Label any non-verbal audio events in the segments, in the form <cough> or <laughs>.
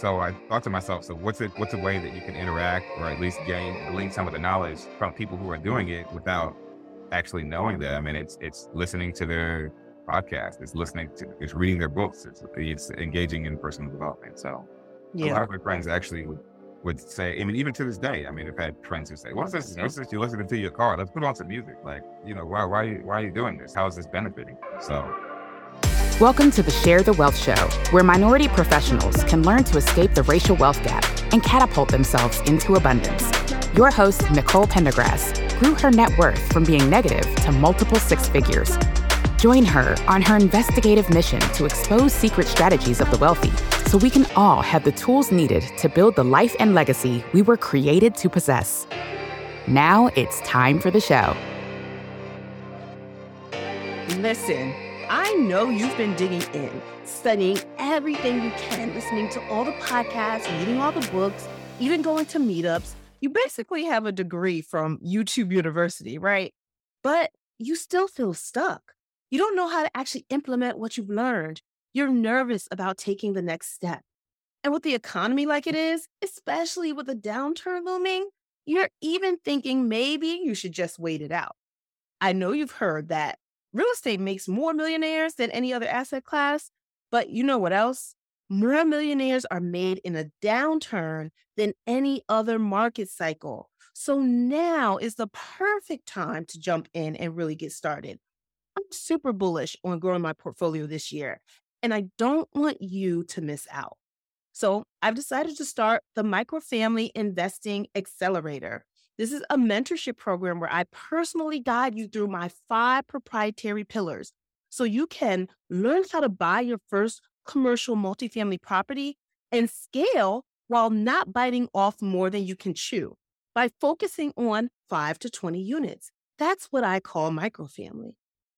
So I thought to myself, so what's it? What's a way that you can interact or at least gain, glean some of the knowledge from people who are doing it without actually knowing them? I mean, it's it's listening to their podcast, it's listening to, it's reading their books, it's, it's engaging in personal development. So a lot of my friends actually would would say, I mean, even to this day, I mean, I've had friends who say, "What's this? What's this? You're listening to your car? Let's put on some music." Like, you know, why, why, why are you doing this? How is this benefiting? So, Welcome to the Share the Wealth Show, where minority professionals can learn to escape the racial wealth gap and catapult themselves into abundance. Your host, Nicole Pendergrass, grew her net worth from being negative to multiple six figures. Join her on her investigative mission to expose secret strategies of the wealthy so we can all have the tools needed to build the life and legacy we were created to possess. Now it's time for the show. Listen, I know you've been digging in, studying everything you can, listening to all the podcasts, reading all the books, even going to meetups. You basically have a degree from YouTube University, right? But you still feel stuck. You don't know how to actually implement what you've learned. You're nervous about taking the next step. And with the economy like it is, especially with a downturn looming, you're even thinking maybe you should just wait it out. I know you've heard that real estate makes more millionaires than any other asset class, but you know what else? More millionaires are made in a downturn than any other market cycle. So now is the perfect time to jump in and really get started. I'm super bullish on growing my portfolio this year, and I don't want you to miss out. So I've decided to start the Microfamily Investing Accelerator. This is a mentorship program where I personally guide you through my five proprietary pillars so you can learn how to buy your first commercial multifamily property and scale while not biting off more than you can chew by focusing on 5 to 20 units. That's what I call microfamily.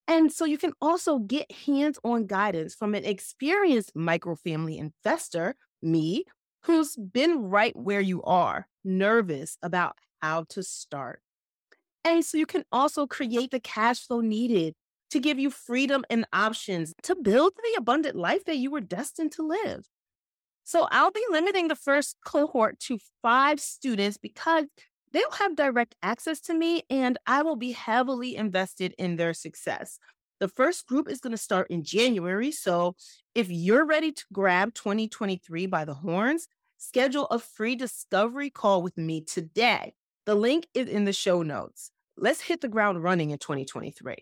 And so you can also get hands on guidance from an experienced microfamily investor, me, who's been right where you are, nervous about how to start. And so you can also create the cash flow needed to give you freedom and options to build the abundant life that you were destined to live. So I'll be limiting the first cohort to five students because they'll have direct access to me and I will be heavily invested in their success. The first group is going to start in January. So if you're ready to grab 2023 by the horns, schedule a free discovery call with me today. The link is in the show notes. Let's hit the ground running in 2023.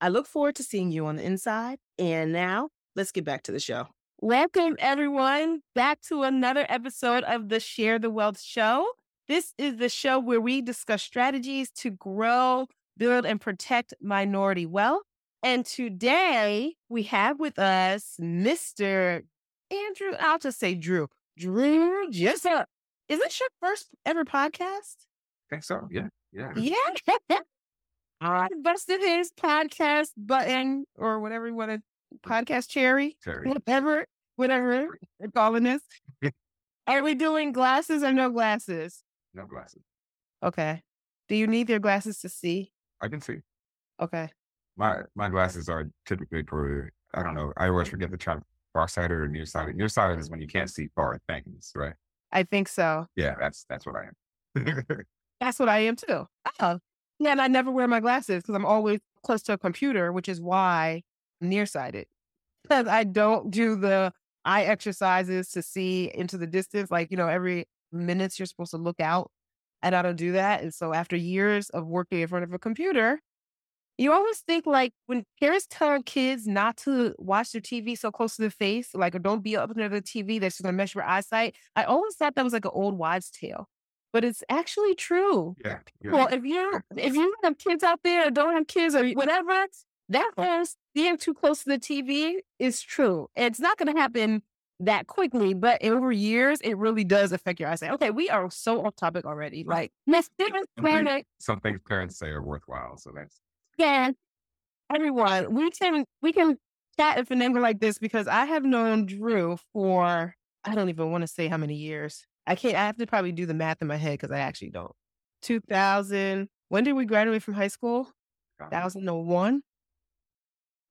I look forward to seeing you on the inside. And now let's get back to the show. Welcome, everyone, back to another episode of the Share the Wealth Show. This is the show where we discuss strategies to grow, build, and protect minority wealth. And today we have with us Mr. Andrew. I'll just say Drew. Drew Jessup. Is this your first ever podcast? I think so. Yeah. Yeah. Yeah. <laughs> I busted his podcast button or whatever you want to podcast cherry. Cherry. Whatever, whatever they're calling this. <laughs> Are we doing glasses or no glasses? No glasses. Okay. Do you need your glasses to see? I can see. Okay. My my glasses are typically for I don't know. I always forget to try farsighted or nearsighted. Nearsighted is when you can't see far things, right? I think so. Yeah, that's that's what I am. <laughs> That's what I am too. Oh. Yeah, and I never wear my glasses because I'm always close to a computer, which is why I'm nearsighted. Because I don't do the eye exercises to see into the distance. Like, you know, every minutes you're supposed to look out. And I don't do that. And so after years of working in front of a computer, you always think like when parents tell kids not to watch their TV so close to the face, like or don't be up near the TV that's just gonna mess your eyesight. I always thought that was like an old wives' tale. But it's actually true. Yeah. yeah. Well, if you if you have kids out there or don't have kids or whatever, that whole being too close to the TV is true. It's not going to happen that quickly, but over years, it really does affect your eyesight. Okay, we are so off topic already. Like, Miss Stevens, some things parents say are worthwhile. So that's yeah. Everyone, we can we can chat if an angle like this because I have known Drew for I don't even want to say how many years. I can't. I have to probably do the math in my head because I actually don't. Two thousand. When did we graduate from high school? Thousand and one.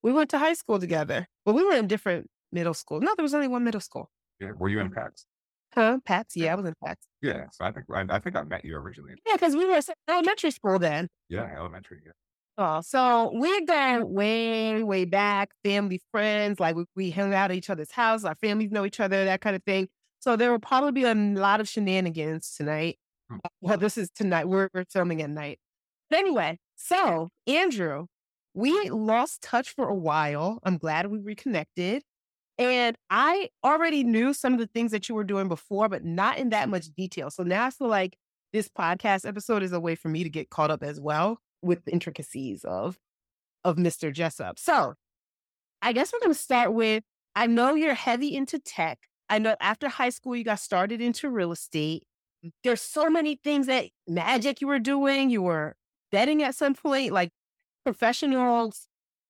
We went to high school together. Well, we were in different middle school. No, there was only one middle school. Yeah. Were you in PATS? Huh? PATS? Yeah, I was in PATS. Yeah. So I think I, I think I met you originally. Yeah, because we were elementary school then. Yeah, elementary. Yeah. Oh, so we gone way, way back, family, friends. Like we, we hung out at each other's house. Our families know each other, that kind of thing. So there will probably be a lot of shenanigans tonight. Hmm. Well, this is tonight. We're, we're filming at night. But anyway, so Andrew, we lost touch for a while. I'm glad we reconnected. And I already knew some of the things that you were doing before, but not in that much detail. So now I feel like this podcast episode is a way for me to get caught up as well with the intricacies of of Mr. Jessup. So I guess we're gonna start with I know you're heavy into tech. I know after high school you got started into real estate. Mm. There's so many things that magic you were doing. You were betting at some point, like professionals.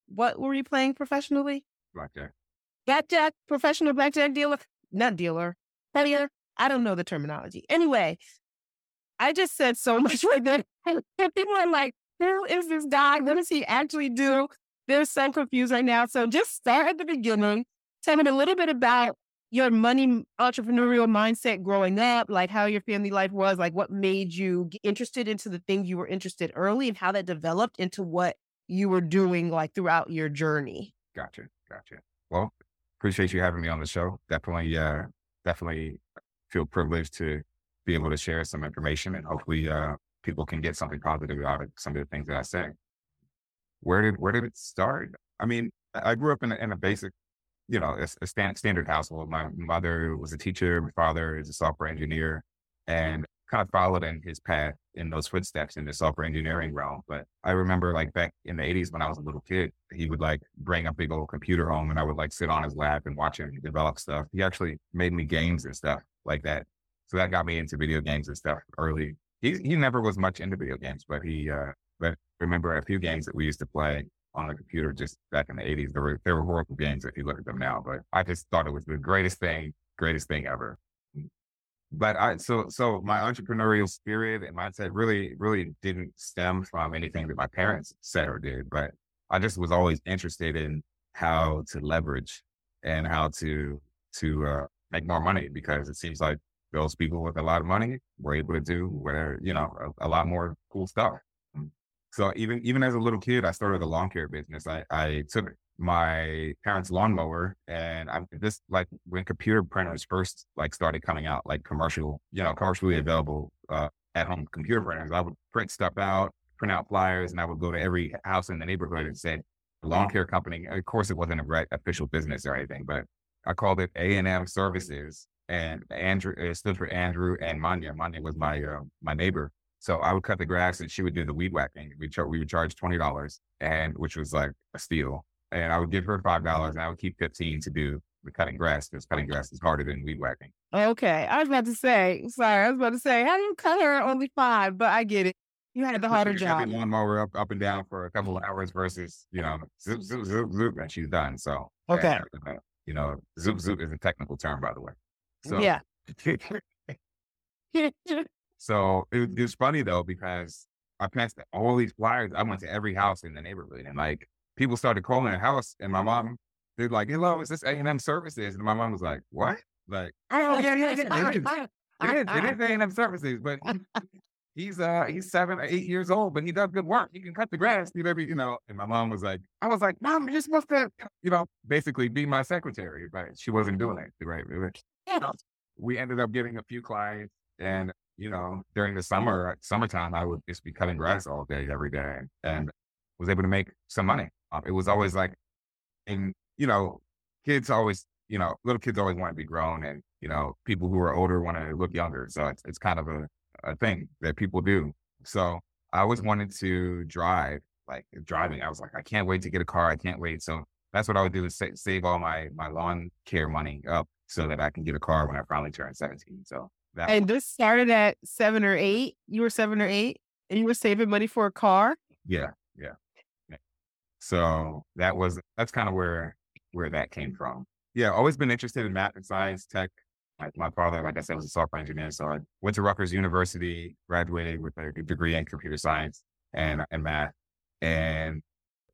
What were you playing professionally? Blackjack. Blackjack, professional blackjack dealer, not dealer, player. I don't know the terminology. Anyway, I just said so <laughs> much right <laughs> there. People are like, who is this guy? What does he actually do? They're so confused right now. So just start at the beginning. Tell me a little bit about your money entrepreneurial mindset growing up, like how your family life was, like what made you interested into the things you were interested early and how that developed into what you were doing like throughout your journey. Gotcha. Gotcha. Well, appreciate you having me on the show. Definitely, uh, definitely feel privileged to be able to share some information and hopefully, uh, people can get something positive out of some of the things that I say. Where did, where did it start? I mean, I grew up in a, in a basic, you know, a, a stand, standard household. My mother was a teacher. My father is a software engineer and kind of followed in his path in those footsteps in the software engineering realm. But I remember like back in the 80s when I was a little kid, he would like bring a big old computer home and I would like sit on his lap and watch him develop stuff. He actually made me games and stuff like that. So that got me into video games and stuff early. He he never was much into video games, but he uh but remember a few games that we used to play on the computer just back in the 80s. There were there were horrible games if you look at them now, but I just thought it was the greatest thing, greatest thing ever but I so so my entrepreneurial spirit and mindset really really didn't stem from anything that my parents said or did, but I just was always interested in how to leverage and how to to uh, make more money because it seems like those people with a lot of money were able to do whatever you know a, a lot more cool stuff. So even even as a little kid, I started a lawn care business. I I took my parents' lawnmower, and I'm this like when computer printers first like started coming out, like commercial, you know, commercially available uh, at home computer printers. I would print stuff out, print out flyers, and I would go to every house in the neighborhood and say, "Lawn care company." Of course, it wasn't a right official business or anything, but I called it A and M Services, and Andrew it stood for Andrew and Manya. Manya was my uh, my neighbor. So I would cut the grass and she would do the weed whacking. We, char- we would charge twenty dollars, and which was like a steal and I would give her five dollars, and I would keep fifteen to do the cutting grass because cutting grass is harder than weed whacking. Okay, I was about to say, sorry, I was about to say, how do you cut her only five? But I get it. You had the harder job. Lawnmower up, up and down for a couple of hours versus you know zoop zoop zoop zoop, and she's done. So okay, uh, you know zoop zoop is a technical term, by the way. So yeah. <laughs> so it, it was funny though because I passed all these flyers. I went to every house in the neighborhood, and like people started calling the house, and my mom, they're like, "Hello, is this A and M Services?" And my mom was like, "What?" Like, "Oh yeah, yeah, yeah, it is, it is A and M Services." But he's uh he's seven or eight years old, but he does good work. He can cut the grass, you know, you know. And my mom was like, I was like, Mom, you're supposed to, you know, basically be my secretary, but she wasn't doing it right way. You know, we ended up getting a few clients, and you know, during the summer, summertime, I would just be cutting grass all day, every day, and was able to make some money. Um, it was always like, and you know, kids always, you know, little kids always want to be grown, and you know, people who are older want to look younger. So it's it's kind of a a thing that people do. So I always wanted to drive, like driving. I was like, I can't wait to get a car. I can't wait. So that's what I would do is sa- save all my my lawn care money up so that I can get a car when I finally turn 17. So that And this started at seven or eight. You were seven or eight, and you were saving money for a car. yeah, yeah, yeah. So that was that's kind of where where that came from. Yeah, always been interested in math and science, tech. My, my father, like I said, was a software engineer, so I went to Rutgers University, graduated with a degree in computer science and and math. And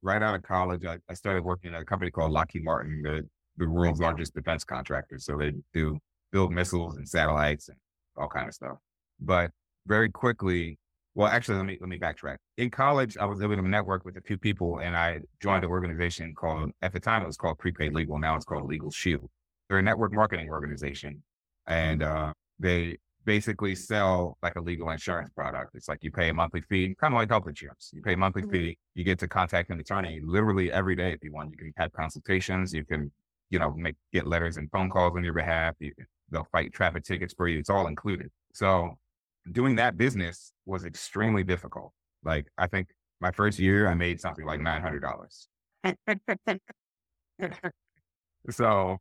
right out of college, I, I started working at a company called Lockheed Martin, the the world's largest defense contractor. So they do build missiles and satellites and all kind of stuff. But very quickly, well, actually, let me let me backtrack. In college, I was able to network with a few people, and I joined an organization called at the time it was called Prepaid Legal. Now it's called Legal Shield. They're a network marketing organization, and uh, they basically sell like a legal insurance product. It's like you pay a monthly fee, kind of like health insurance. You pay a monthly fee, you get to contact an attorney literally every day if you want. You can have consultations, you can, you know, make get letters and phone calls on your behalf. You, they'll fight traffic tickets for you. It's all included. So doing that business was extremely difficult. Like I think my first year I made something like nine hundred dollars. <laughs> so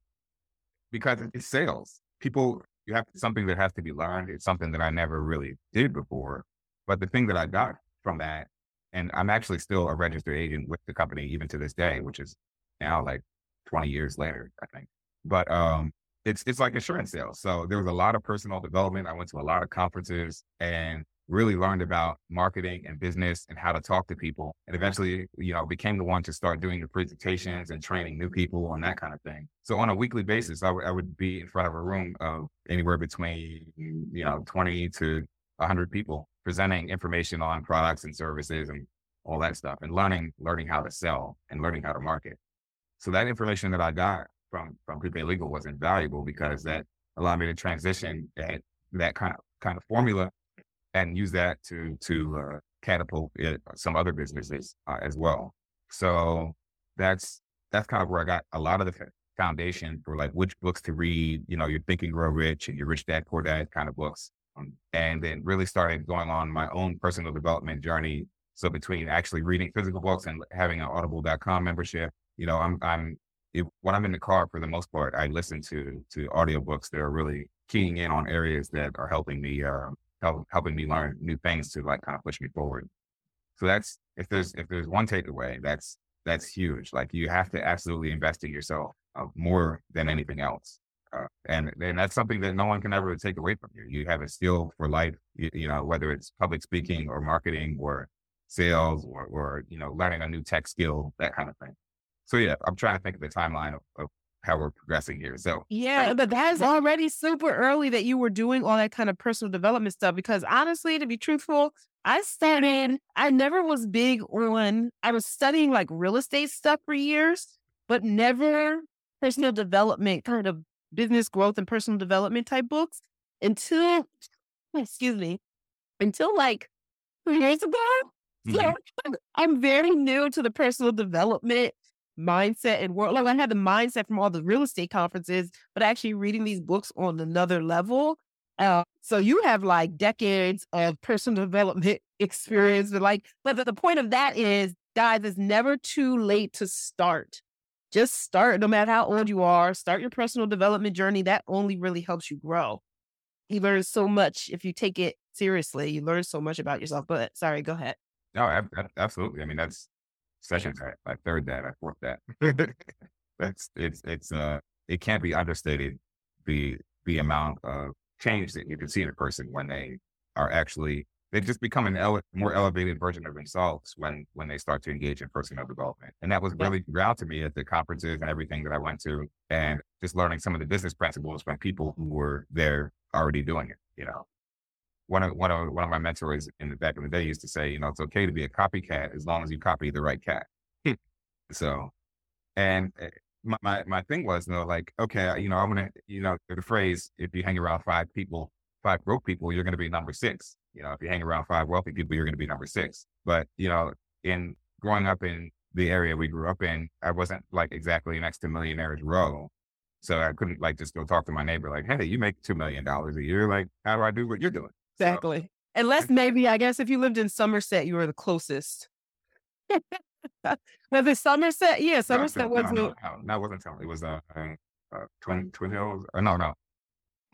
because it's sales, people you have something that has to be learned. It's something that I never really did before. But the thing that I got from that, and I'm actually still a registered agent with the company even to this day, which is now like 20 years later, I think. But um it's it's like insurance sales. So there was a lot of personal development. I went to a lot of conferences and really learned about marketing and business and how to talk to people. And eventually, you know, became the one to start doing the presentations and training new people and that kind of thing. So on a weekly basis, I would would be in front of a room of anywhere between, you know, 20 to 100 people presenting information on products and services and all that stuff and learning learning how to sell and learning how to market. So that information that I got from from prepaid legal was invaluable because that allowed me to transition that that kind of kind of formula and use that to to uh, catapult it, some other businesses uh, as well. So that's that's kind of where I got a lot of the foundation for like which books to read. You know, your Think and Grow Rich and your Rich Dad Poor Dad kind of books, um, and then really started going on my own personal development journey. So between actually reading physical books and having an Audible.com membership, you know, I'm I'm when I'm in the car, for the most part, I listen to to audiobooks that are really keying in on areas that are helping me uh, help, helping me learn new things to like kind of push me forward. So that's if there's if there's one takeaway, that's that's huge. Like you have to absolutely invest in yourself uh, more than anything else. Uh, and and that's something that no one can ever take away from you. You have a skill for life, you, you know, whether it's public speaking or marketing or sales or, or, you know, learning a new tech skill, that kind of thing. So yeah, I'm trying to think of the timeline of, of how we're progressing here. So Yeah, but that's already super early that you were doing all that kind of personal development stuff. Because honestly, to be truthful, I started, I never was big on, I was studying like real estate stuff for years, but never personal development, kind of business growth and personal development type books until, excuse me, until like two years ago. <laughs> So Mhm. I'm very new to the personal development mindset and world. Like I had the mindset from all the real estate conferences, but actually reading these books on another level. Uh, so you have like decades of personal <laughs> development experience, but like, but the, the point of that is, guys, it's never too late to start. Just start, no matter how old you are. Start your personal development journey. That only really helps you grow. You learn so much if you take it seriously. You learn so much about yourself. But sorry, go ahead. no, ab- ab- absolutely. I mean, that's sessions. I, I third that. I fourth that. <laughs> that's it's it's uh it can't be understated the the amount of change that you can see in a person when they are actually they just become an ele- more elevated version of themselves when when they start to engage in personal development. And that was really ground to me at the conferences and everything that I went to, and just learning some of the business principles from people who were there already doing it. You know. One of one of one of my mentors in the back of the day used to say, you know, it's okay to be a copycat as long as you copy the right cat. so, and eh, my, my my thing was, you know, like, okay, you know, I'm gonna, you know, the phrase, if you hang around five people, five broke people, you're gonna be number six. You know, if you hang around five wealthy people, you're gonna be number six. But you know, in growing up in the area we grew up in, I wasn't like exactly next to Millionaires Row. So I couldn't like just go talk to my neighbor, like, hey, you make $2 million a year. Like, how do I do what you're doing? Exactly. So, Unless maybe, I guess, if you lived in Somerset, you were the closest. <laughs> Was it Somerset? Yeah, Somerset no, was. No, no, no, no, it wasn't Somerset. It was uh, uh, uh, Twin Twin Hills. Uh, no, no.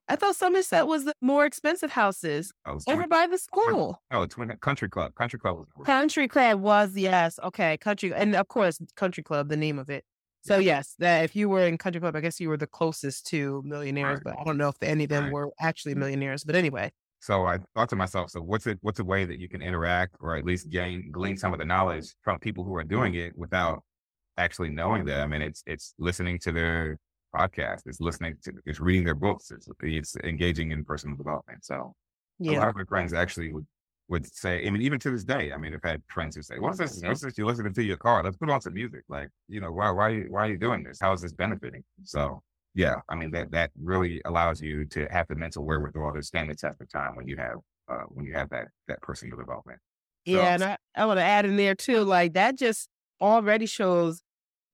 I thought Somerset was the more expensive houses oh, over twin, by the school. Oh, Twin Country Club. Country Club was. Country Club was yes. Okay, Country, and of course, Country Club, the name of it. So yes, that if you were in Country Club, I guess you were the closest to millionaires, right. but I don't know if any of them right. were actually millionaires. But anyway. So I thought to myself, so what's it what's a way that you can interact or at least gain glean some of the knowledge from people who are doing it without actually knowing them? And it's it's listening to their podcast, it's listening to it's reading their books, it's it's engaging in personal development. So yeah. a lot of my friends actually would would say, I mean, even to this day, I mean, I've had friends who say, "What's this? What's mm-hmm. this? You're listening to your car? Let's put on some music." Like, you know, why, why, why are you doing this? How is this benefiting? So, yeah, I mean, that that really allows you to have the mental wherewithal to stand the test of time when you have uh, when you have that that personal development. So, yeah, and I, I want to add in there too, like that just already shows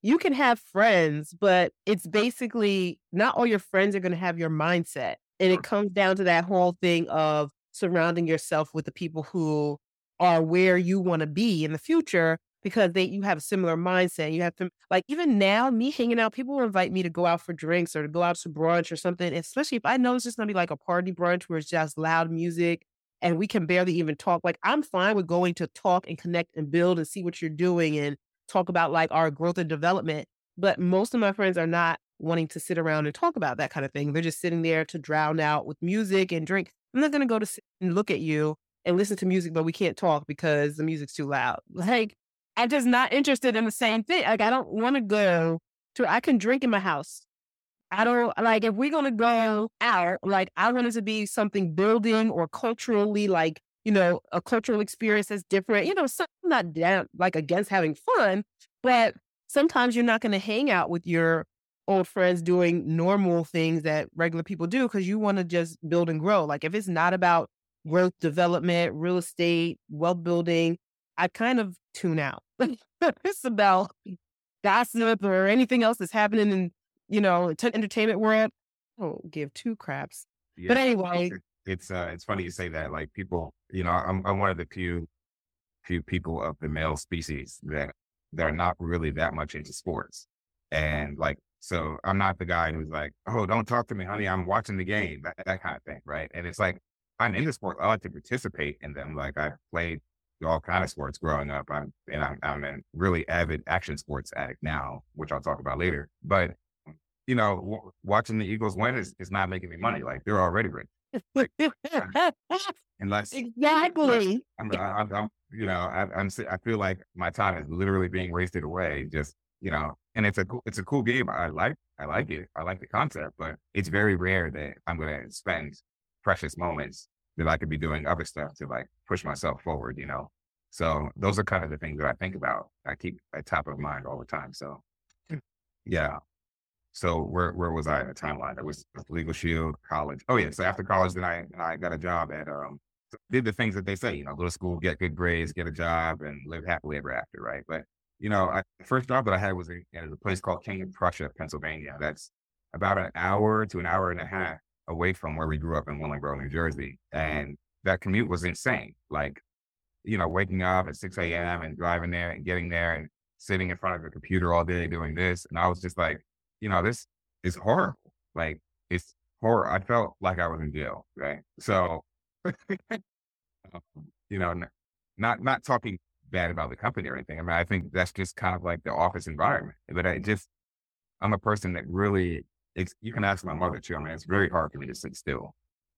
you can have friends, but it's basically not all your friends are going to have your mindset, and it comes down to that whole thing of surrounding yourself with the people who are where you want to be in the future because they you have a similar mindset. You have to like even now, me hanging out, people will invite me to go out for drinks or to go out to brunch or something. Especially if I know it's just gonna be like a party brunch where it's just loud music and we can barely even talk. Like I'm fine with going to talk and connect and build and see what you're doing and talk about like our growth and development. But most of my friends are not wanting to sit around and talk about that kind of thing. They're just sitting there to drown out with music and drink. I'm not to go to sit and look at you and listen to music, but we can't talk because the music's too loud. Like, I'm just not interested in the same thing. Like, I don't want to go to, I can drink in my house. I don't like if we're to go out, like, I want it to be something building or culturally, like, you know, a cultural experience that's different. You know, so I'm not down, like against having fun, but sometimes you're not to hang out with your old friends doing normal things that regular people do because you want to just build and grow. Like if it's not about growth development, real estate, wealth building, I kind of tune out. <laughs> it's about gossip or anything else that's happening in, you know, t- entertainment world. I don't give two craps. Yeah. But anyway, it's uh, it's funny you say that. Like people, you know, I'm I'm one of the few few people of the male species that that are not really that much into sports. And like so I'm not the guy who's like, oh, don't talk to me, honey. I'm watching the game, that, that kind of thing. Right. And it's like, I'm into sports. I like to participate in them. Like I played all kind of sports growing up. I'm, and I'm, I'm a really avid action sports addict now, which I'll talk about later. But, you know, w- watching the Eagles win is, is not making me money. Like they're already rich. Unless exactly, I'm, I'm, I'm, you know, I, I'm, I feel like my time is literally being wasted away. Just, you know, and it's a cool, it's a cool game. I like, I like it. I like the concept, but it's very rare that I'm going to spend precious moments that I could be doing other stuff to like push myself forward, you know? So those are kind of the things that I think about. I keep at top of mind all the time. So yeah. So where, where was I in the timeline? I was Legal Shield, college. Oh yeah. So after college, then I, I got a job at, um, did the things that they say, you know, go to school, get good grades, get a job and live happily ever after. Right. But you know, I, the first job that I had was in, in a place called King of Prussia, Pennsylvania. That's about an hour to an hour and a half away from where we grew up in Willingboro, New Jersey. And that commute was insane. Like, you know, waking up at 6 a.m. and driving there and getting there and sitting in front of a computer all day doing this. And I was just like, you know, this is horrible. Like, it's horror. I felt like I was in jail. Right. So, <laughs> um, you know, not, not talking bad about the company or anything. I mean, I think that's just kind of like the office environment. But I just, I'm a person that really, you can ask my mother too. I mean, it's very hard for me to sit still.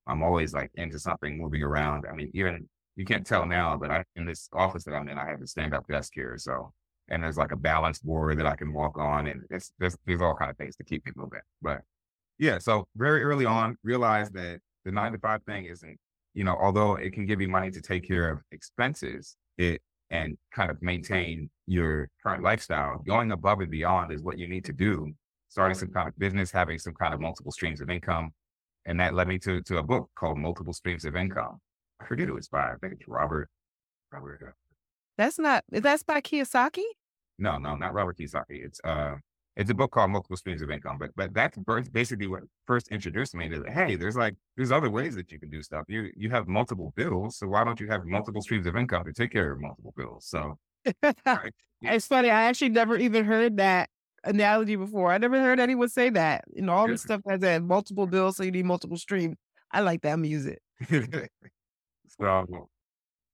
I'm always like into something, moving around. I mean, even you can't tell now, but I, in this office that I'm in, I have a stand up desk here. So, and there's like a balance board that I can walk on, and it's there's, there's all kind of things to keep me moving. But yeah, so very early on, realized that the nine to five thing isn't you know, although it can give you money to take care of expenses, it and kind of maintain your current lifestyle, going above and beyond is what you need to do. Starting some kind of business, having some kind of multiple streams of income. And that led me to, to a book called Multiple Streams of Income. I forget who it's by. I think it's Robert. Robert. Uh, That's not, that's by Kiyosaki? no, no, not Robert Kiyosaki. It's uh, it's a book called Multiple Streams of Income. But but that's basically what first introduced me to hey, there's like there's other ways that you can do stuff. You you have multiple bills, so why don't you have multiple streams of income to take care of multiple bills? So <laughs> right, It's funny. I actually never even heard that analogy before. I never heard anyone say that. You know, all this Yeah. stuff has that multiple bills, so you need multiple streams. I like that music. <laughs> so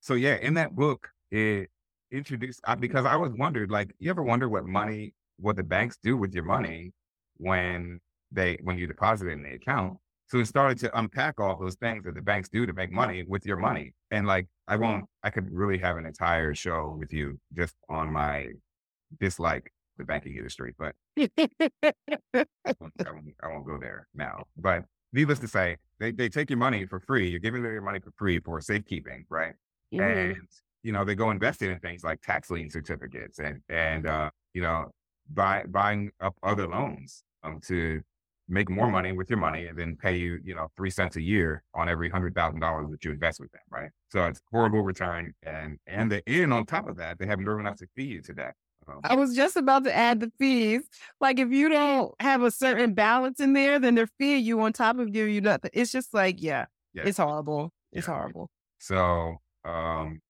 so yeah, in that book it introduced I, because I was wondered like you ever wonder what money what the banks do with your money when they when you deposit it in the account. So it started to unpack all those things that the banks do to make money with your money. And like I won't I could really have an entire show with you just on my dislike the banking industry, but I won't, I won't, I won't go there now. But needless to say, they, they take your money for free. You're giving them your money for free for safekeeping, right? Mhm. And you know they go invest it in things like tax lien certificates and and uh, you know buy buying up other loans um, to make more money with your money and then pay you you know three cents a year on every hundred thousand dollars that you invest with them, right? So it's horrible return and and the and on top of that they haven't nerve enough to feed you to that. So, I was just about to add the fees. Like if you don't have a certain balance in there, then they're feeing you on top of giving you nothing. It's just like, yeah, Yeah. it's horrible. It's Yeah. horrible. So, um,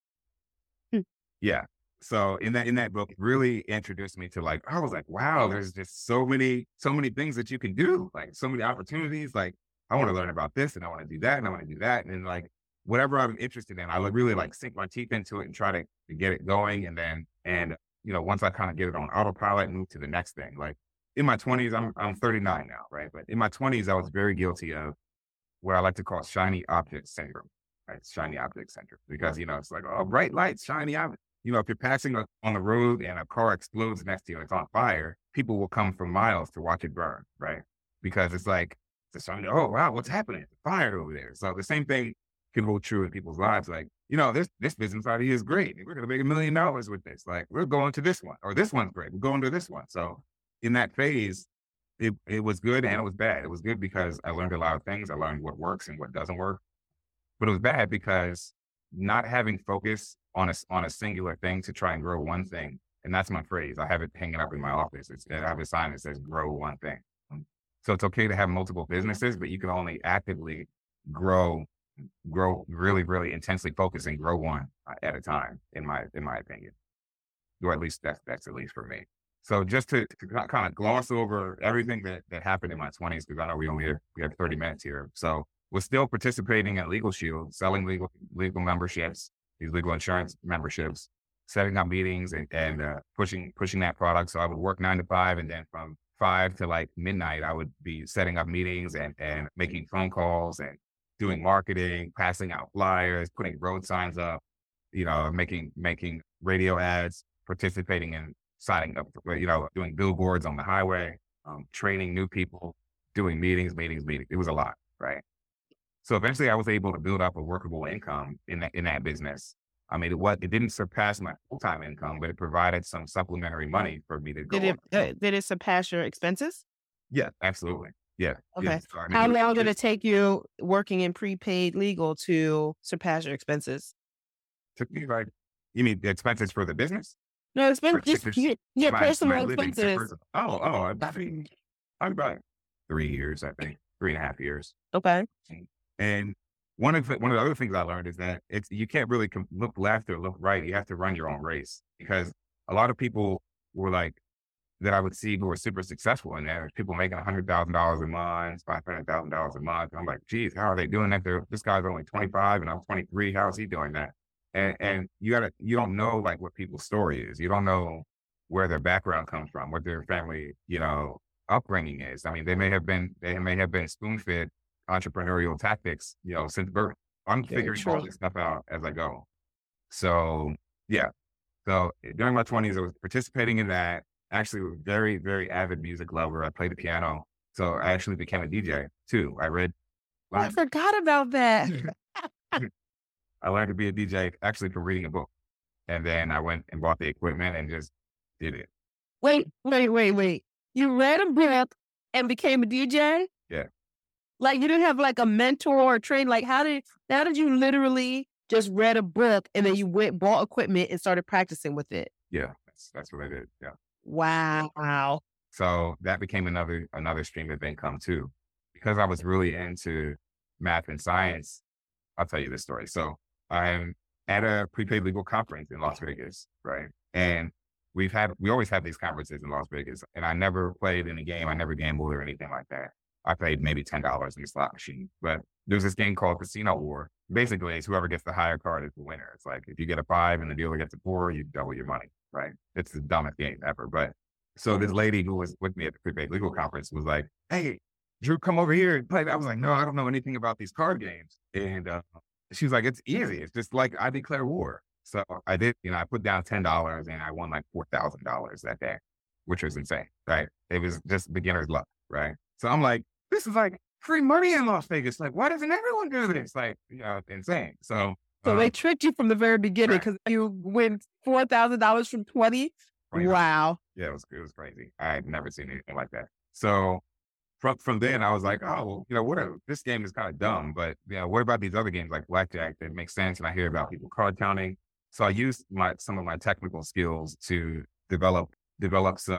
Hmm. yeah. So in that in that book, really introduced me to like I was like, wow, there's just so many so many things that you can do, like so many opportunities. Like I want to learn about this, and I want to do that, and I want to do that, and then like whatever I'm interested in, I like really like sink my teeth into it and try to, to get it going, and then and you know once I kind of get it on autopilot, move to the next thing. Like in my 20s, I'm I'm 39 now, right? But in my 20s, I was very guilty of what I like to call shiny object syndrome right? Shiny object syndrome because you know it's like oh bright lights, shiny object. You know, if you're passing on the road and a car explodes next to you and it's on fire, people will come from miles to watch it burn, right? Because it's like it's shiny. Oh wow, what's happening? Fire over there. So the same thing can hold true in people's lives. Like you know, this this business idea is great. We're going to make a million dollars with this. Like we're going to this one or this one's great. We're going to this one. So in that phase, it, it was good and it was bad. It was good because I learned a lot of things. I learned what works and what doesn't work but it was bad because not having focus on a on a singular thing to try and grow one thing, and that's my phrase. I have it hanging up in my office. It's, I have a sign that says "Grow one thing." So it's okay to have multiple businesses, but you can only actively grow, grow really, really intensely focus and grow one at a time. In my in my opinion, or at least that's that's at least for me. So just to, to kind of gloss over everything that, that happened in my 20s, because I know we only have, we have 30 minutes here. So was still participating at Legal Shield, selling legal legal memberships, these legal insurance memberships, setting up meetings and, and uh, pushing pushing that product. So I would work nine to five, and then from five to like midnight, I would be setting up meetings and and making phone calls and doing marketing, passing out flyers, putting road signs up, you know, making making radio ads, participating in signing up, you know, doing billboards on the highway, um, training new people, doing meetings, meetings, meetings. It was a lot, right? So eventually, I was able to build up a workable income in that in that business. I mean, it was it didn't surpass my full time income, but it provided some supplementary money for me to go. Did it uh, did it surpass your expenses? Yeah, absolutely. Yeah. yeah. Okay. So, I mean, How it long did it take you working in prepaid legal to surpass your expenses? took me like you mean the expenses for the business? No, it's been just your, your My- my personal my expenses. Oh, oh, I think about three years, I think, three and a half years. Okay. Mm, and one of the, one of the other things I learned is that it's you can't really look left or look right. You have to run your own race because a lot of people were like that I would see who were super successful in there. People making hundred thousand dollars a month, five hundred thousand dollars a month. I'm like, geez, how are they doing that? They're, this guy's only 25 and I'm 23. How is he doing that? And mm-hmm. and you gotta you don't know like what people's story is. You don't know where their background comes from, what their family, you know, upbringing is. I mean, they may have been they may have been spoon fed entrepreneurial tactics, you know, since birth. I'm Very figuring all this stuff out as I go. So yeah. So eh, during my twenties, I was participating in that. Actually, was very, very avid music lover. I played the piano. So I actually became a DJ too. I read I forgot about that. <laughs> I learned to be a DJ actually from reading a book. And then I went and bought the equipment and just did it. Wait, wait, wait, wait. You read a book and became a DJ? Yeah. Like you didn't have like a mentor or a train. Like how did how did you literally just read a book and then you went bought equipment and started practicing with it? Yeah, that's that's what I did. Yeah. Wow. So that became another another stream of income too, because I was really into math and science. I'll tell you this story. So I'm at a prepaid legal conference in Las Vegas, right? And we've had we always have these conferences in Las Vegas, and I never played in a game. I never gambled or anything like that. I played maybe ten dollars in the slot machine, but there's this game called Casino War. Basically, it's whoever gets the higher card is the winner. It's like if you get a five and the dealer gets a four, you double your money, right? It's the dumbest game ever. But so this lady who was with me at the prepaid legal conference was like, "Hey, Drew, come over here and play." I was like, "No, I don't know anything about these card games." And uh, she was like, "It's easy. It's just like I declare war." So I did, you know, I put down ten dollars and I won like four thousand dollars that day, which was insane, right? It was just beginner's luck, right? So I'm like, this is like free money in Las Vegas. Like, why doesn't everyone do this? Like, you know, insane. So, so um, they tricked you from the very beginning because right. you win four thousand dollars from twenty. Wow. Yeah, it was it was crazy. I had never seen anything like that. So from from then I was like, oh, well, you know, whatever. This game is kind of dumb, but you know, what about these other games like blackjack that make sense? And I hear about people card counting. So I used my some of my technical skills to develop develop some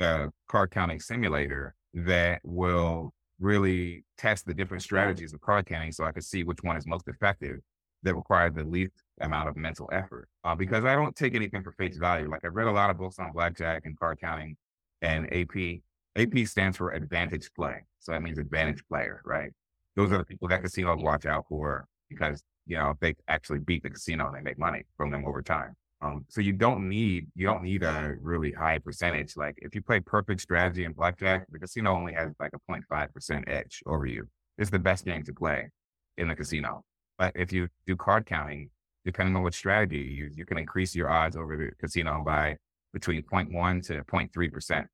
uh, card counting simulator that will really test the different strategies of card counting so I could see which one is most effective that require the least amount of mental effort. Uh, because I don't take anything for face value. Like I've read a lot of books on blackjack and card counting and AP. AP stands for advantage play. So that means advantage player, right? Those are the people that casinos watch out for because, you know, they actually beat the casino and they make money from them over time. Um, so you don't need you don't need a really high percentage. Like if you play perfect strategy in blackjack, the casino only has like a 0.5 percent edge over you. It's the best game to play in the casino. But if you do card counting, depending on what strategy you use, you can increase your odds over the casino by between 0.1 to 0.3 percent,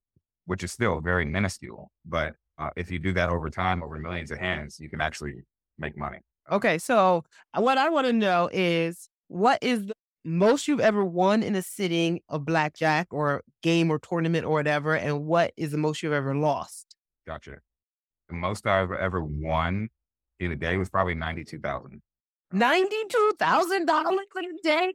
which is still very minuscule. But uh, if you do that over time, over millions of hands, you can actually make money. Okay, so uh, what I want to know is what is the most you've ever won in a sitting of blackjack or game or tournament or whatever, and what is the most you've ever lost? Gotcha. The most I've ever won in a day was probably ninety-two thousand. Ninety-two thousand dollars in a day.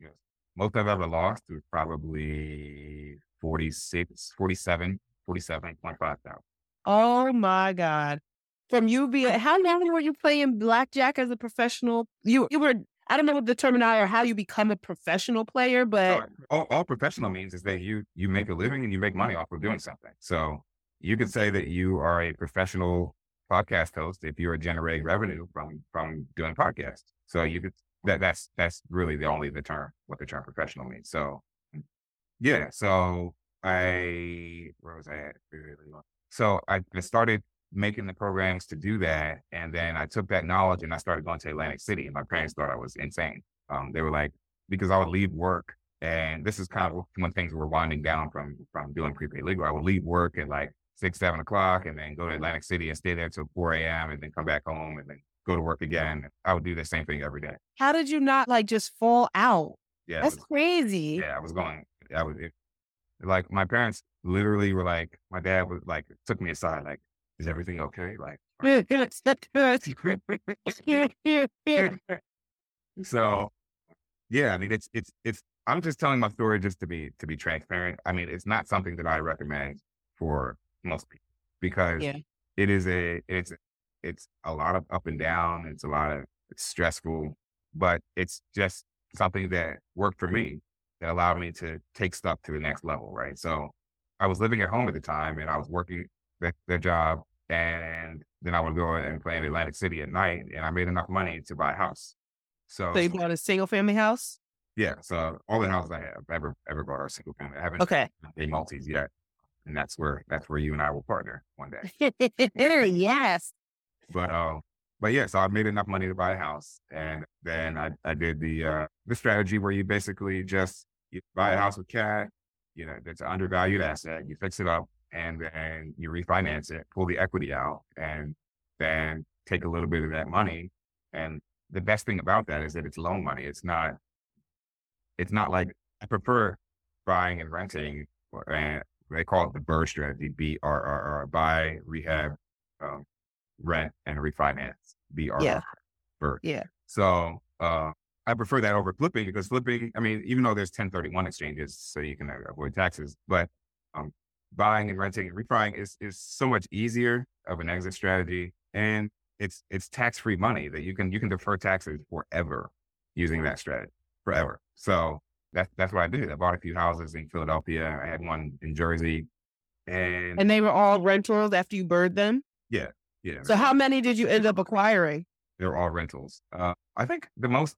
Yes. Most I've ever lost was probably 46, 47, 47.5 thousand. Oh my God. From you being, how long were you playing blackjack as a professional? You you were I don't know what the terminology or how you become a professional player, but all, all, professional means is that you you make a living and you make money off of doing something. So you could say that you are a professional podcast host if you're generating revenue from from doing podcasts. So you could that that's that's really the only the term what the term professional means. So yeah, so I where was I at? So I started making the programs to do that. And then I took that knowledge and I started going to Atlantic City. And my parents thought I was insane. Um, they were like, because I would leave work and this is kind of when things were winding down from from doing prepaid legal. I would leave work at like six, seven o'clock and then go to Atlantic City and stay there till 4 a.m. and then come back home and then go to work again. I would do the same thing every day. How did you not like just fall out? Yeah. That's was, crazy. Yeah, I was going, I was it, like, my parents literally were like, my dad was like, took me aside, like, is everything okay? Like, <laughs> so yeah, I mean, it's, it's, it's, I'm just telling my story just to be, to be transparent. I mean, it's not something that I recommend for most people because yeah. it is a, it's, it's a lot of up and down. It's a lot of it's stressful, but it's just something that worked for me that allowed me to take stuff to the next level. Right. So I was living at home at the time and I was working the, the job and then I would go and play in Atlantic City at night, and I made enough money to buy a house. So, so you bought a single family house? Yeah. So all the houses I have ever ever bought are single family. I haven't okay a multis yet, and that's where that's where you and I will partner one day. <laughs> yes. But uh, but yeah, so I made enough money to buy a house, and then I I did the uh the strategy where you basically just you buy a house with cash, you know, that's an undervalued asset, you fix it up, and then you refinance it, pull the equity out, and then take a little bit of that money and the best thing about that is that it's loan money. It's not, it's not like I prefer buying and renting, and they call it the BRRRR strategy, B R R R, buy, rehab, um, rent, and refinance, B R Yeah. BRRRR. Yeah. So uh, I prefer that over flipping because flipping, I mean, even though there's 1031 exchanges, so you can avoid taxes, but um, buying and renting and refining is is so much easier of an exit strategy, and it's it's tax free money that you can you can defer taxes forever using that strategy forever. So that's that's what I did. I bought a few houses in Philadelphia. I had one in Jersey, and, And they were all rentals after you bird them. yeah, yeah. So how many did you end up acquiring? they're all rentals. Uh, I think the most,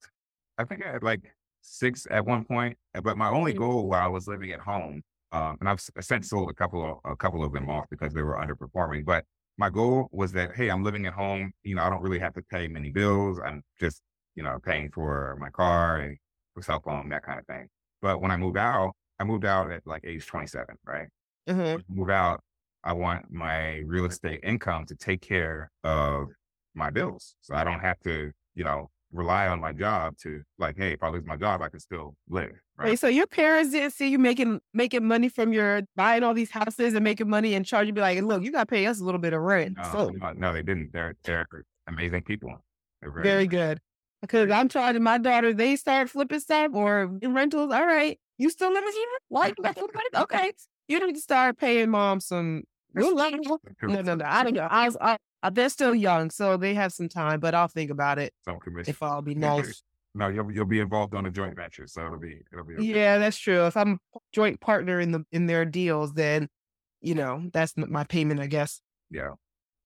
I think I had like six at one point, but my only goal while I was living at home, um, and I've since sold a couple of, a couple of them off because they were underperforming, but my goal was that, Hey, I'm living at home. You know, I don't really have to pay many bills. I'm just, you know, paying for my car and for cell phone, that kind of thing. But when I moved out, I moved out at like age 27, right? Mhm. move out, I want my real estate income to take care of my bills. So I don't have to, you know, rely on my job to like, hey, if I lose my job, I can still live. Right. Wait, so your parents didn't see you making making money from your buying all these houses and making money and charge you be like, look, you got to pay us a little bit of rent. No, so no, no, they didn't. They're they're amazing people. They're very, very good. Because I'm charging my daughter, they start flipping stuff or in rentals. All right, you still living here? Why you got to pay? Okay, you need to start paying mom some. We'll let her- No, no, no. I don't know. I was, I, they're still young, so they have some time. But I'll think about it if I'll be <laughs> nice. No, you'll you'll be involved on a joint venture, so it'll be it'll be okay. Yeah, that's true. If I'm joint partner in the in their deals, then you know that's my payment, I guess. Yeah.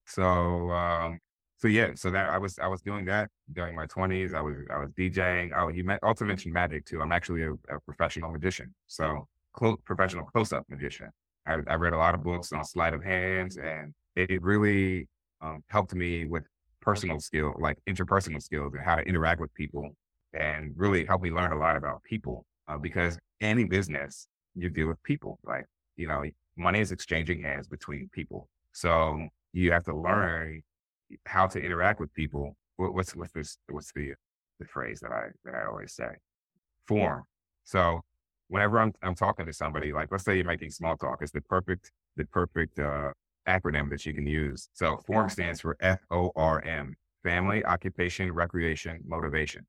So um so yeah, so that I was I was doing that during my twenties. I was I was DJing. Oh, you met, also mentioned magic too. I'm actually a, a professional magician. So close professional close up magician. I, I read a lot of books on sleight of hands, and it, it really um, helped me with personal skill, like interpersonal skills, and how to interact with people, and really helped me learn a lot about people. Uh, because any business you deal with people, like you know, money is exchanging hands between people. So you have to learn how to interact with people. What, what's what's this? What's the the phrase that I that I always say? Form. So whenever I'm I'm talking to somebody, like let's say you're making small talk, it's the perfect the perfect uh, acronym that you can use. So form stands for F O R M: family, occupation, recreation, motivation.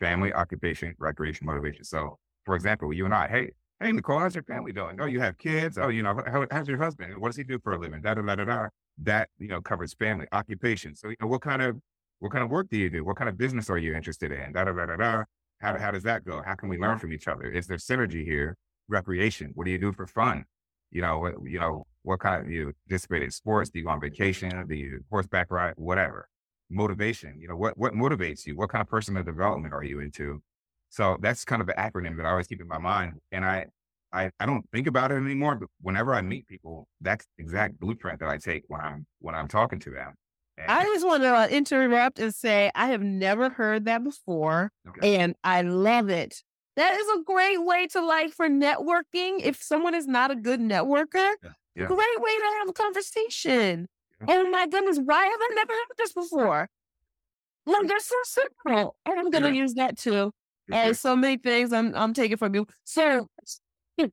Family, occupation, recreation, motivation. So, for example, you and I, hey, hey, Nicole, how's your family doing? Oh, you have kids. Oh, you know, how, how's your husband? What does he do for a living? Da da da da da. That you know covers family, occupation. So, you know, what kind of what kind of work do you do? What kind of business are you interested in? Da da da da da. How how does that go? How can we learn from each other? Is there synergy here? Recreation. What do you do for fun? You know, what you know, what kind of you participate in sports? Do you go on vacation? Do you horseback ride? Whatever. Motivation. You know, what what motivates you? What kind of personal development are you into? So that's kind of the acronym that I always keep in my mind. And I, I, I don't think about it anymore, but whenever I meet people, that's the exact blueprint that I take when I'm, when I'm talking to them. And- I just want to uh, interrupt and say I have never heard that before, Okay. and I love it. That is a great way to like for networking. If someone is not a good networker, yeah. great way to have a conversation. Oh my goodness, why have I never heard this before? Like they're so simple, and I'm gonna Yeah. use that too. And so many things I'm I'm taking from you. So <sniffs>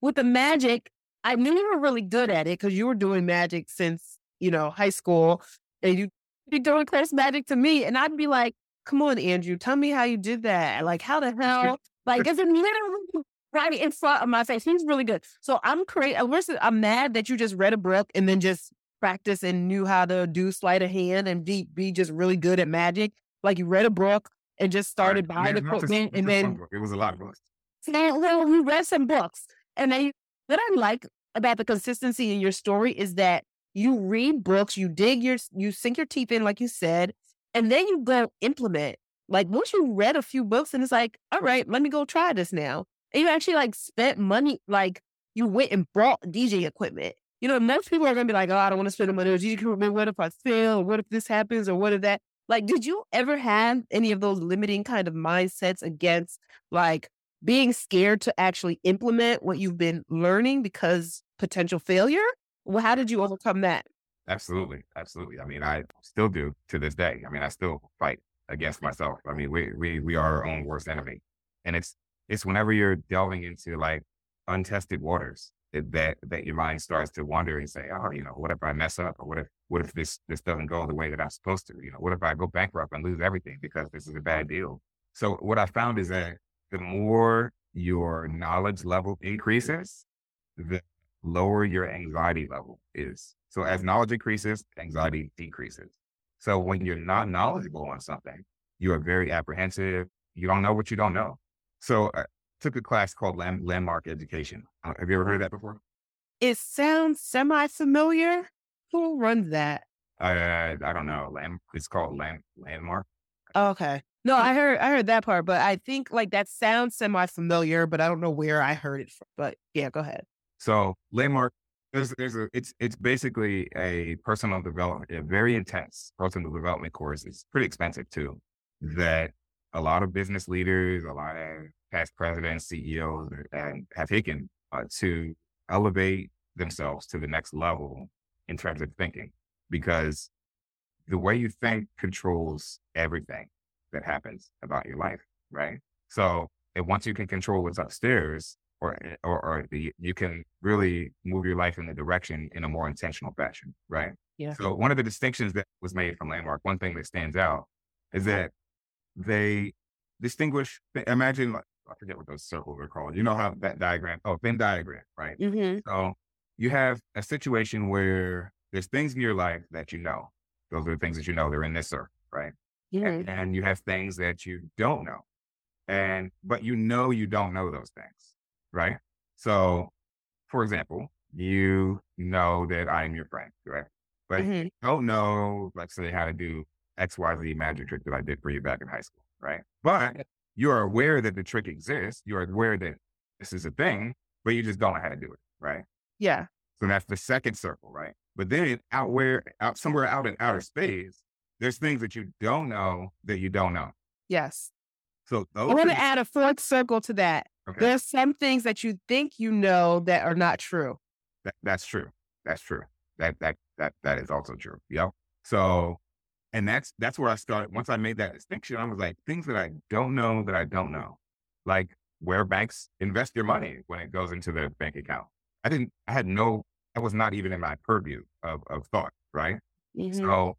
with the magic, I knew you were really good at it because you were doing magic since you know high school, and you be doing class magic to me, and I'd be like, "Come on, Andrew, tell me how you did that. Like, how the hell? Like, it's literally <laughs> right in front of my face. He's really good. So I'm crazy. I'm mad that you just read a book and then just practice and knew how to do sleight of hand and be be just really good at magic. Like you read a book and just started Right. buying equipment, and then it was a lot of books. so, well, we read some books, and then what I like about the consistency in your story is that you read books, you dig your, you sink your teeth in, like you said, and then you go implement. Like once you read a few books, and it's like, all right, let me go try this now. And you actually like spent money, like you went and bought DJ equipment. You know, most people are gonna be like, oh, I don't want to spend the money on DJ equipment. What if I fail? Or what if this happens? Or what if that? Like, did you ever have any of those limiting kind of mindsets against like being scared to actually implement what you've been learning because potential failure? Well, how did you overcome that? Absolutely. Absolutely. I mean, I still do to this day. I mean, I still fight against myself. I mean, we we we are our own worst enemy, and it's it's whenever you're delving into like untested waters that that, your mind starts to wander and say, oh, you know, what if I mess up, or what if what if this this doesn't go the way that I'm supposed to? You know, what if I go bankrupt and lose everything because this is a bad deal? So what I found is that the more your knowledge level increases, the lower your anxiety level is. So as knowledge increases, anxiety decreases. So when you're not knowledgeable on something, you are very apprehensive. You don't know what you don't know. So I took a class called Land- Landmark Education. Uh, have you ever heard of that before? It sounds semi familiar. Who runs that? Uh, I don't know. Land, it's called Land, Landmark. Okay. No, I heard I heard that part, but I think like that sounds semi familiar, but I don't know where I heard it from. But yeah, go ahead. So Landmark, there's there's a it's it's basically a personal development, a very intense personal development course. It's pretty expensive too. That a lot of business leaders, a lot of past presidents, CEOs, and have taken uh, to elevate themselves to the next level in terms of thinking, because the way you think controls everything that happens about your life, right? So, and once you can control what's upstairs, or or, or the, you can really move your life in the direction in a more intentional fashion, right? Yeah. So, one of the distinctions that was made from Landmark, one thing that stands out is that they distinguish. Imagine, I forget what those circles are called. You know how that diagram? Oh, Venn diagram, right? Mm-hmm. So you have a situation where there's things in your life that you know. Those are the things that you know. They're in this circle, right? Yeah. And, and you have things that you don't know, and but you know you don't know those things, right? So, for example, you know that I am your friend, right? But Mhm. you don't know, let's say, how to do X, Y, Z magic trick that I did for you back in high school, right? But you are aware that the trick exists. You are aware that this is a thing, but you just don't know how to do it, right? Yeah. So that's the second circle, right? But then out where, out somewhere out in outer space, there's things that you don't know that you don't know. Yes. So those I want to add a fourth circle to that. Okay. There's some things that you think you know that are not true. That, that's true. That's true. That that that that is also true. Yep. So, and that's that's where I started. Once I made that distinction, I was like, things that I don't know that I don't know, like where banks invest your money when it goes into their bank account. I didn't. I had no. That was not even in my purview of of thought. Right. Mhm. So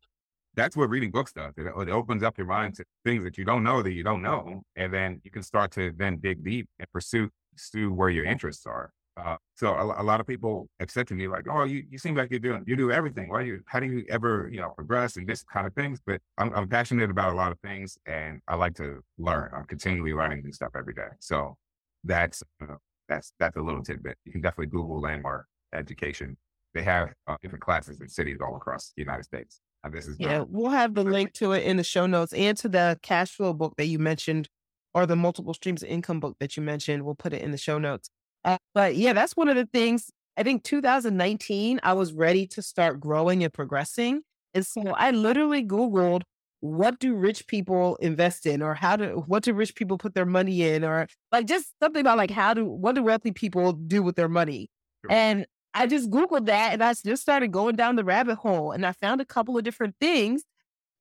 that's what reading books does. It, it opens up your mind to things that you don't know that you don't know, and then you can start to then dig deep and pursue pursue where your interests are. Uh, so a, a lot of people have said to me like, "Oh, you, you seem like you're doing you do everything. Why you? How do you ever you know progress and this kind of things?" But I'm, I'm passionate about a lot of things, and I like to learn. I'm continually learning new stuff every day. So that's uh, that's that's a little tidbit. You can definitely Google landmark education. They have uh, different classes in cities all across the United States. And this is Yeah, not- we'll have the link to it in the show notes and to the cash flow book that you mentioned or the multiple streams of income book that you mentioned. We'll put it in the show notes. Uh, but yeah, that's one of the things. I think 2019, I was ready to start growing and progressing. And so I literally Googled what do rich people invest in or how do what do rich people put their money in or like just something about like how do what do wealthy people do with their money Sure. and i just googled that and i just started going down the rabbit hole and i found a couple of different things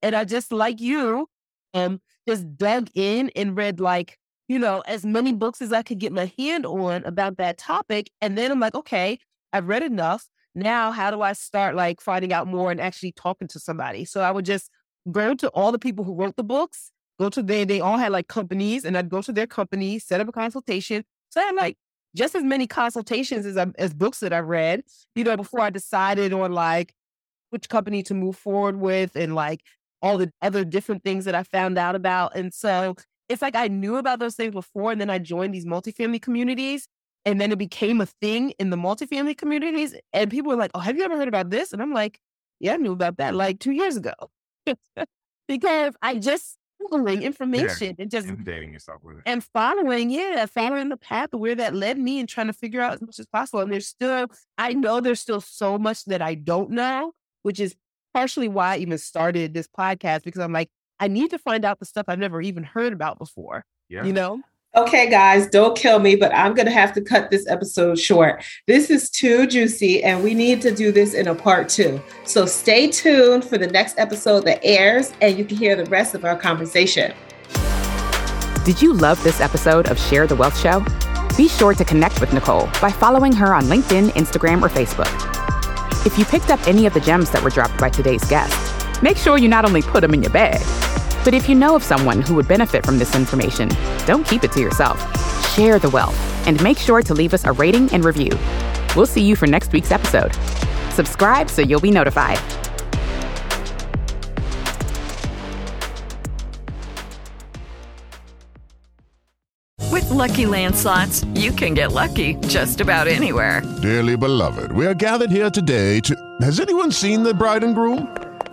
and i just like you um just dug in and read like you know as many books as i could get my hand on about that topic and then i'm like okay i've read enough now how do i start like finding out more and actually talking to somebody so i would just go to all the people who wrote the books, go to they they all had like companies, and I'd go to their company, set up a consultation. So I had like just as many consultations as as books that I read, you know, before I decided on like which company to move forward with and like all the other different things that I found out about. And so it's like I knew about those things before, and then I joined these multifamily communities. And then it became a thing in the multifamily communities. And people were like, Oh, have you ever heard about this? And I'm like, Yeah, I knew about that like two years ago. <laughs> because I just Googling information and just inundating yourself with it. and following, yeah, following the path of where that led me and trying to figure out as much as possible. And there's still, I know there's still so much that I don't know, which is partially why I even started this podcast because I'm like, I need to find out the stuff I've never even heard about before. Yeah. You know? Okay, guys, don't kill me, but I'm going to have to cut this episode short. This is too juicy, and we need to do this in a part two. So stay tuned for the next episode that airs, and you can hear the rest of our conversation. Did you love this episode of Share the Wealth Show? Be sure to connect with Nicole by following her on LinkedIn, Instagram, or Facebook. If you picked up any of the gems that were dropped by today's guest, make sure you not only put them in your bag, but if you know of someone who would benefit from this information, don't keep it to yourself. Share the wealth and make sure to leave us a rating and review. We'll see you for next week's episode. Subscribe so you'll be notified. With LuckyLand slots, you can get lucky just about anywhere. Dearly beloved, we are gathered here today to. Has anyone seen the bride and groom?